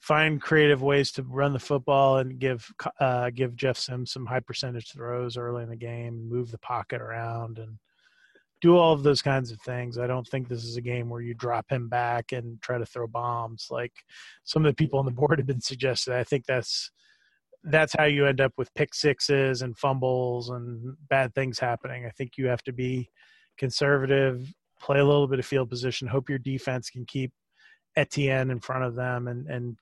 find creative ways to run the football and give uh, give Jeff Sims some high percentage throws early in the game, move the pocket around, and do all of those kinds of things. I don't think this is a game where you drop him back and try to throw bombs like some of the people on the board have been suggesting. I think that's that's how you end up with pick sixes and fumbles and bad things happening. I think you have to be conservative, play a little bit of field position, hope your defense can keep Etienne in front of them and and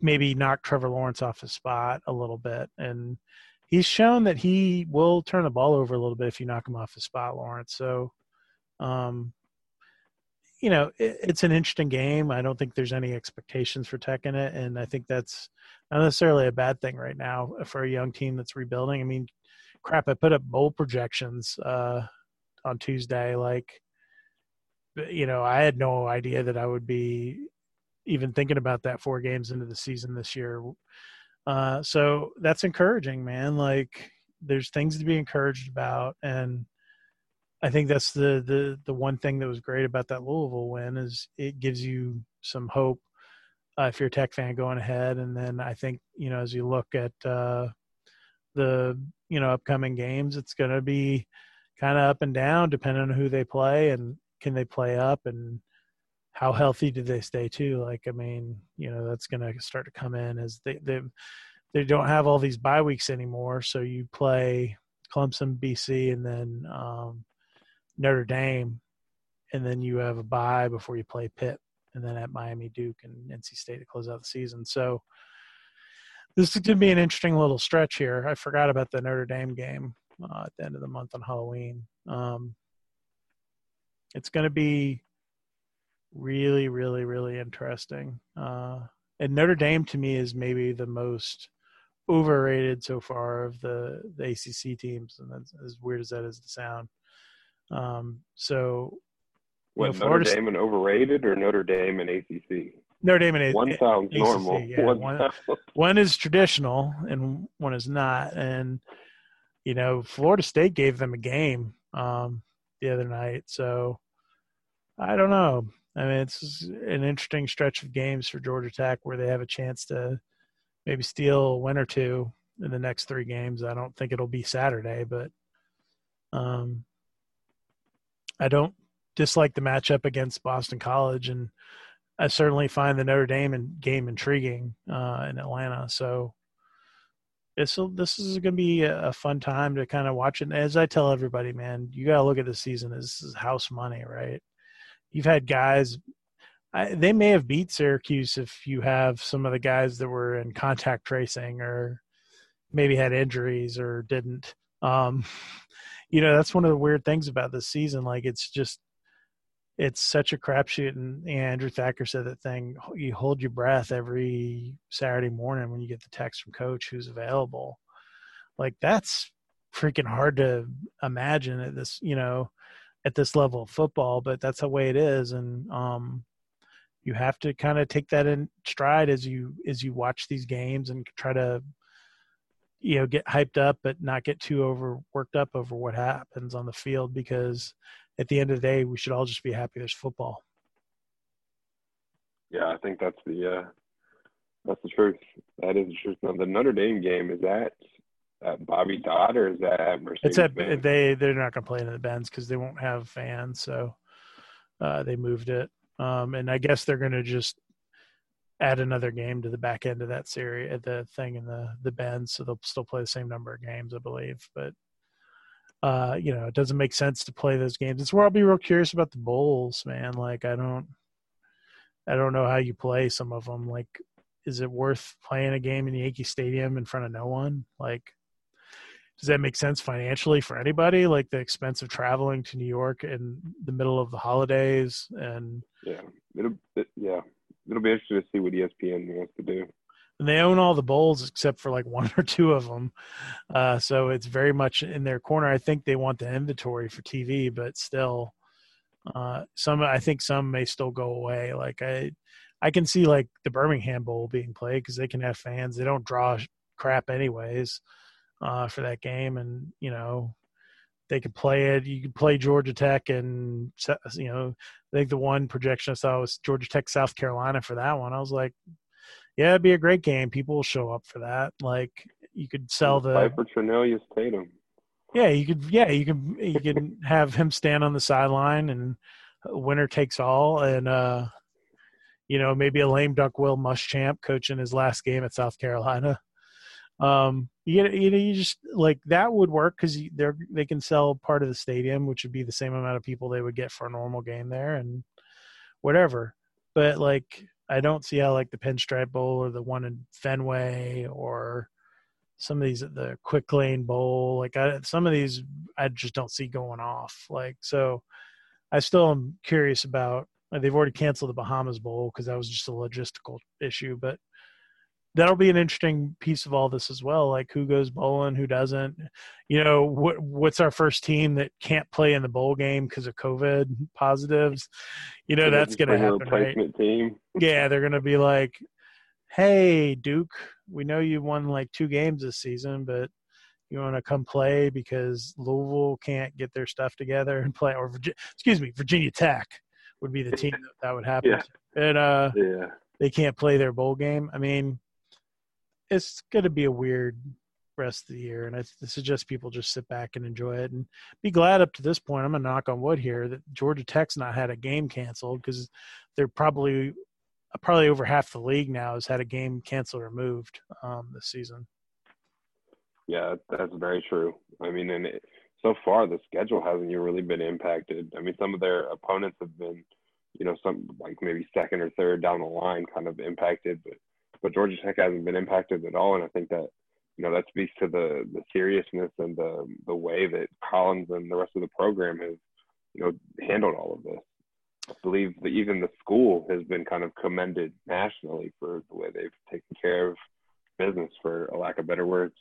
maybe knock Trevor Lawrence off his spot a little bit. And he's shown that he will turn the ball over a little bit if you knock him off his spot, Lawrence. So um you know, it, it's an interesting game. I don't think there's any expectations for Tech in it, and I think that's not necessarily a bad thing right now for a young team that's rebuilding. I mean, crap, I put up bowl projections uh, on Tuesday. Like, you know, I had no idea that I would be even thinking about that four games into the season this year. Uh, so that's encouraging, man. Like, there's things to be encouraged about, and I think that's the the the one thing that was great about that Louisville win is it gives you some hope uh, if you're a Tech fan going ahead, and then I think you know as you look at uh, the you know upcoming games, it's going to be kind of up and down depending on who they play and can they play up and how healthy do they stay too. Like I mean, you know that's going to start to come in as they they they don't have all these bye weeks anymore, so you play Clemson, BC, and then um, Notre Dame, and then you have a bye before you play Pitt, and then at Miami, Duke, and NC State to close out the season. So this is going to be an interesting little stretch here. I forgot about the Notre Dame game uh, at the end of the month on Halloween. Um, it's going to be really, really, really interesting. Uh, and Notre Dame to me is maybe the most overrated so far of the, the ACC teams, and that's as weird as that is to sound. Um, so, what know, Notre Dame and overrated or Notre Dame and ACC? Notre Dame and one sounds ACC, normal. Yeah. One, one, sounds... one is traditional and one is not. And you know, Florida State gave them a game um, the other night. So I don't know. I mean, it's an interesting stretch of games for Georgia Tech where they have a chance to maybe steal a win or two in the next three games. I don't think it'll be Saturday, but um, I don't dislike the matchup against Boston College, and I certainly find the Notre Dame game intriguing uh, in Atlanta. So this this is going to be a fun time to kind of watch it. As I tell everybody, man, you got to look at the season as house money, right? You've had guys. I, they may have beat Syracuse if you have some of the guys that were in contact tracing or maybe had injuries or didn't. Um, you know that's one of the weird things about this season. Like it's just it's such a crapshoot. And Andrew Thacker said that thing: you hold your breath every Saturday morning when you get the text from coach who's available. Like that's freaking hard to imagine at this, you know, at this level of football. But that's the way it is, and um, you have to kind of take that in stride as you as you watch these games and try to you know get hyped up but not get too over worked up over what happens on the field because at the end of the day we should all just be happy there's football yeah i think that's the uh that's the truth that is the truth now the notre dame game is that bobby dodd or is that at mercedes it's at Benz? they they're not going to play in the benz because they won't have fans so uh they moved it um and i guess they're going to just add another game to the back end of that series, uh, the thing in the the bend, so they'll still play the same number of games, I believe. But uh, you know, it doesn't make sense to play those games. It's where I'll be real curious about the bowls, man. Like, I don't, I don't know how you play some of them. Like, is it worth playing a game in Yankee Stadium in front of no one? Like, does that make sense financially for anybody? Like the expense of traveling to New York in the middle of the holidays and yeah, it'll, it, yeah, it'll be interesting to see what ESPN wants to do. And they own all the bowls except for like one or two of them, uh, so it's very much in their corner. I think they want the inventory for TV, but still, uh, some I think some may still go away. Like I, I can see like the Birmingham Bowl being played because they can have fans. They don't draw crap anyways uh, for that game, and you know they could play it. You could play Georgia Tech, and you know, I think the one projection I saw was Georgia Tech, South Carolina for that one. I was like, yeah, it'd be a great game. People will show up for that. Like you could sell the Piper Trinelius Tatum. Yeah, you could. Yeah, you could. You can have him stand on the sideline, and winner takes all, and uh, you know maybe a lame duck Will Muschamp coaching his last game at South Carolina. Um, you you know, you just like that would work because they're they can sell part of the stadium, which would be the same amount of people they would get for a normal game there, and whatever. But like, I don't see how like the Pinstripe Bowl or the one in Fenway or some of these the Quick Lane Bowl, like I, some of these, I just don't see going off. Like so, I still am curious about. They've already canceled the Bahamas Bowl because that was just a logistical issue, but that'll be an interesting piece of all this as well. Like who goes bowling, who doesn't. You know, what what's our first team that can't play in the bowl game because of COVID positives? You know, that's going to happen, right? team. Yeah, they're going to be like, "Hey, Duke, we know you won like two games this season, but." You want to come play because Louisville can't get their stuff together and play, or excuse me, Virginia Tech would be the team that, that would happen. Yeah. And uh, Yeah. they can't play their bowl game. I mean, it's going to be a weird rest of the year, and I suggest people just sit back and enjoy it and be glad up to this point. I'm gonna knock on wood here that Georgia Tech's not had a game canceled because they're probably probably over half the league now has had a game canceled or moved um, this season. Yeah, that's very true. I mean, and it, so far the schedule hasn't really been impacted. I mean, some of their opponents have been, you know, some like maybe second or third down the line kind of impacted, but but Georgia Tech hasn't been impacted at all. And I think that you know that speaks to the the seriousness and the the way that Collins and the rest of the program has you know handled all of this. I believe that even the school has been kind of commended nationally for the way they've taken care of business, for a lack of better words.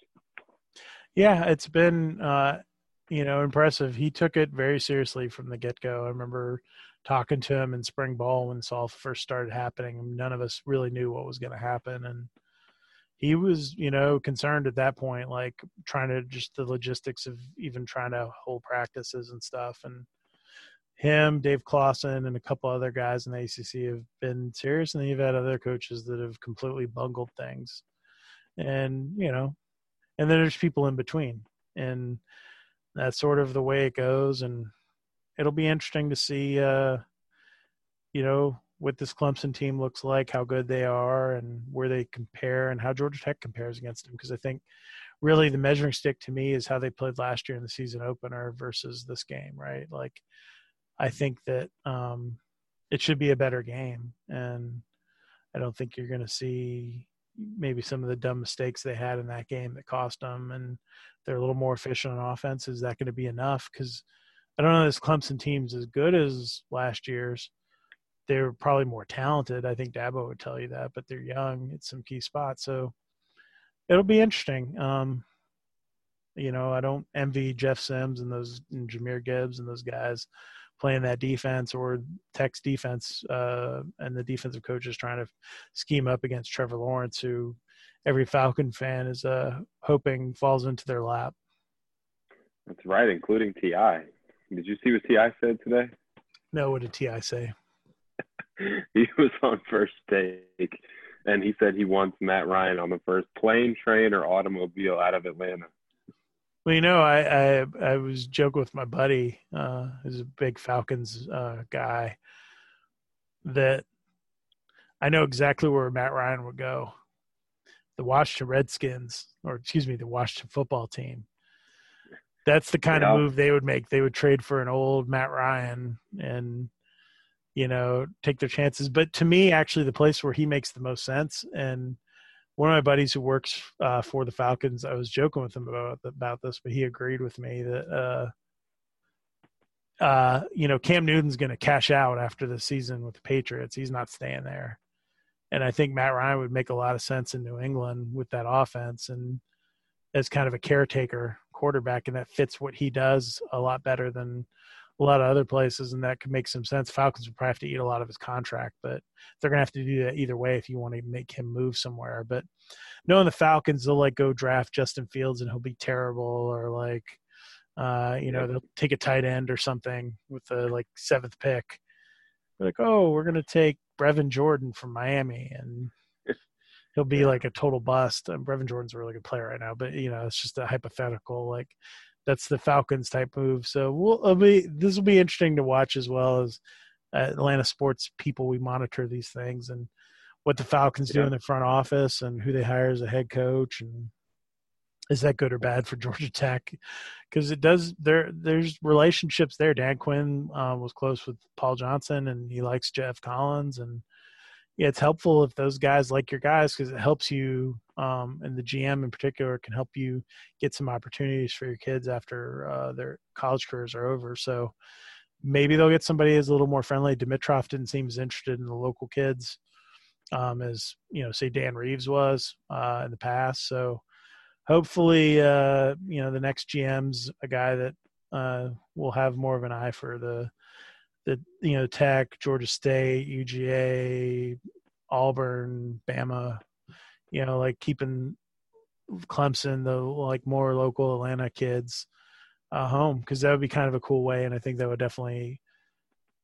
Yeah, it's been uh, you know impressive. He took it very seriously from the get go. I remember talking to him in spring ball when this all first started happening. None of us really knew what was going to happen, and he was, you know, concerned at that point, like trying to just the logistics of even trying to hold practices and stuff. And him, Dave Clawson, and a couple other guys in the ACC have been serious, and you've had other coaches that have completely bungled things. And you know, and then there's people in between, and that's sort of the way it goes. And it'll be interesting to see, uh, you know, what this Clemson team looks like, how good they are, and where they compare, and how Georgia Tech compares against them. Because I think really the measuring stick to me is how they played last year in the season opener versus this game, right? Like, I think that um, it should be a better game, and I don't think you're going to see maybe some of the dumb mistakes they had in that game that cost them, and they're a little more efficient on offense. Is that going to be enough? Because I don't know if this Clemson team's as good as last year's. They're probably more talented. I think Dabo would tell you that, but they're young at some key spots. So it'll be interesting. Um, you know, I don't envy Jeff Sims and those and Jahmyr Gibbs and those guys playing that defense or Tech's defense uh, and the defensive coaches trying to scheme up against Trevor Lawrence, who every Falcon fan is uh, hoping falls into their lap. That's right, including Ti. Did you see what Ti said today? No, what did Ti say? he was on first take, and he said he wants Matt Ryan on the first plane, train, or automobile out of Atlanta. Well, you know, I I, I was joking with my buddy, uh, who's a big Falcons uh, guy, that I know exactly where Matt Ryan would go. The Washington Redskins, or excuse me, the Washington football team. That's the kind Yeah. of move they would make. They would trade for an old Matt Ryan and you know take their chances. But to me, actually, the place where he makes the most sense and one of my buddies who works uh, for the Falcons, I was joking with him about about this, but he agreed with me that uh, uh, you know Cam Newton's going to cash out after the season with the Patriots. He's not staying there, and I think Matt Ryan would make a lot of sense in New England with that offense and as kind of a caretaker quarterback, and that fits what he does a lot better than a lot of other places, and that could make some sense. Falcons would probably have to eat a lot of his contract, but they're gonna have to do that either way if you want to make him move somewhere. But knowing the Falcons, they'll like go draft Justin Fields and he'll be terrible, or like uh, you know they'll take a tight end or something with the like seventh pick. They're like, oh, we're gonna take Brevin Jordan from Miami, and he'll be Yeah. like a total bust. And Brevin Jordan's a really good player right now, but you know it's just a hypothetical. Like that's the Falcons type move. So we'll it'll be this will be interesting to watch as well as uh, Atlanta sports people. We monitor these things and what the Falcons do in the front office and who they hire as a head coach and is that good or bad for Georgia Tech? Because it does there. There's relationships there. Dan Quinn uh, was close with Paul Johnson, and he likes Geoff Collins, and yeah, it's helpful if those guys like your guys because it helps you, um, and the GM in particular can help you get some opportunities for your kids after uh, their college careers are over. So maybe they'll get somebody who's a little more friendly. Dimitroff didn't seem as interested in the local kids um, as you know, say Dan Reeves was uh, in the past. So hopefully, uh, you know, the next GM's a guy that uh, will have more of an eye for the the you know Tech, Georgia State, UGA, Auburn, Bama. You know, like keeping Clemson, the like more local Atlanta kids uh, home because that would be kind of a cool way, and I think that would definitely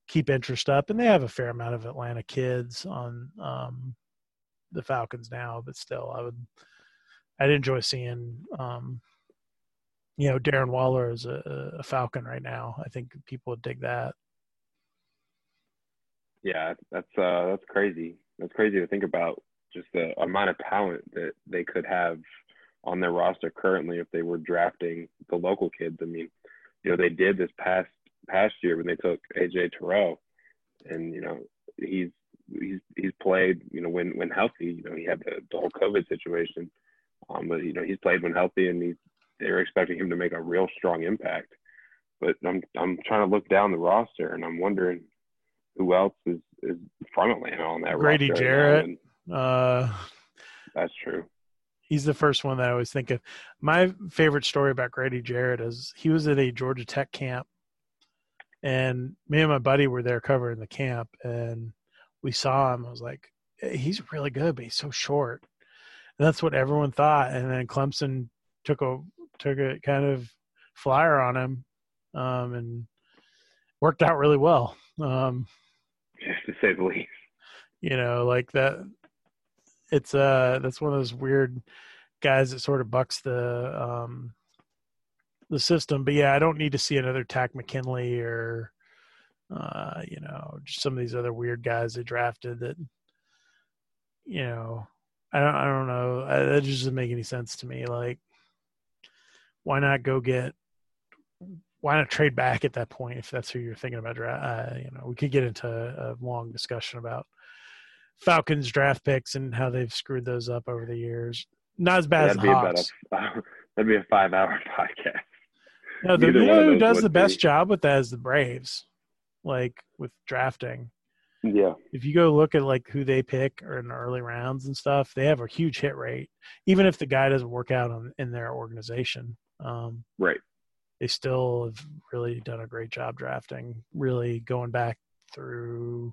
keep interest up. And they have a fair amount of Atlanta kids on um, the Falcons now, but still, I would I'd enjoy seeing um, you know Darren Waller as a, a, Falcon right now. I think people would dig that. Yeah, that's uh, that's crazy. That's crazy to think about. Just the amount of talent that they could have on their roster currently if they were drafting the local kids. I mean, you know, they did this past past year when they took AJ Terrell, and you know, he's he's he's played. You know, when when healthy. You know, he had the, the whole COVID situation um, but you know, he's played when healthy, and they're expecting him to make a real strong impact. But I'm I'm trying to look down the roster, and I'm wondering who else is is from Atlanta on that Grady. Jarrett. And, uh, that's true. He's the first one that I always think of. My favorite story about Grady Jarrett is he was at a Georgia Tech camp, and me and my buddy were there covering the camp, and we saw him. I was like, he's really good, but he's so short And that's what everyone thought. And then Clemson took a took a kind of flyer on him, um, and worked out really well. Um, to say the least. You know, like that. It's uh, that's one of those weird guys that sort of bucks the um, the system. But yeah, I don't need to see another Takk McKinley or uh, you know, just some of these other weird guys they drafted that you know I don't, I don't know. I, that just doesn't make any sense to me. Like, why not go get? Why not trade back at that point if that's who you're thinking about? Uh, you know, we could get into a long discussion about Falcons draft picks and how they've screwed those up over the years. Not as bad that'd as be Hawks. About a, that'd be a five-hour podcast. No, the, you know who does the best be. job with that is the Braves, like with drafting. Yeah. If you go look at like who they pick or in the early rounds and stuff, they have a huge hit rate, even if the guy doesn't work out on, in their organization. Um, right. They still have really done a great job drafting, really going back through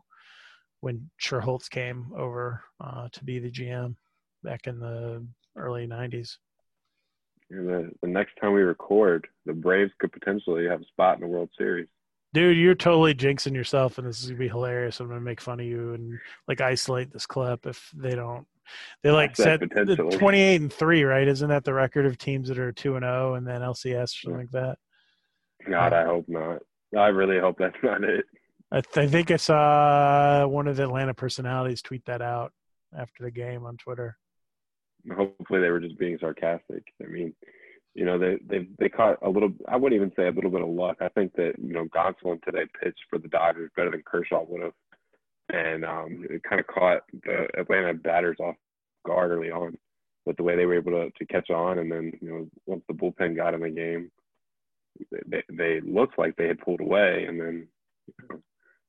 when Schuerholz came over uh, to be the GM back in the early 90s. The, the next time we record, the Braves could potentially have a spot in the World Series. Dude, you're totally jinxing yourself, and this is gonna be hilarious. I'm gonna make fun of you and like isolate this clip if they don't. They like set the 28 and three, right? Isn't that the record of teams that are two and zero, oh and then LCS or something like that? God, I hope not. I really hope that's not it. I, th- I think I saw one of the Atlanta personalities tweet that out after the game on Twitter. Hopefully, they were just being sarcastic. I mean, you know, they they they caught a little. I wouldn't even say a little bit of luck. I think that you know Gonsolin today pitched for the Dodgers better than Kershaw would have, and um, it kind of caught the Atlanta batters off guard early on, with the way they were able to to catch on. And then you know once the bullpen got in the game, they they looked like they had pulled away, and then you know,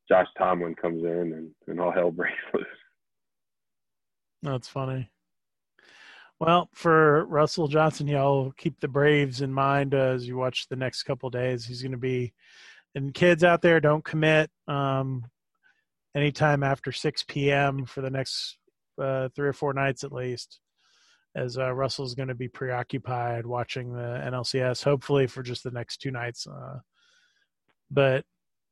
Josh Tomlin comes in and and all hell breaks loose. That's funny. Well, for Russell Johnson, y'all keep the Braves in mind as you watch the next couple days. He's going to be, and kids out there, don't commit um, anytime after 6 p.m. for the next uh, three or four nights at least, as uh, Russell's going to be preoccupied watching the NLCS, hopefully for just the next two nights. Uh, but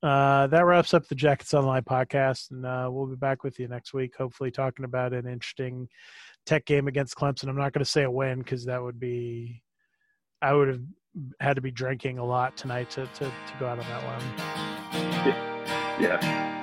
uh, that wraps up the Jackets Online podcast, and uh, we'll be back with you next week, hopefully talking about an interesting Tech game against Clemson. I'm not going to say a win because that would be, I would have had to be drinking a lot tonight to, to, to go out on that one. Yeah. yeah.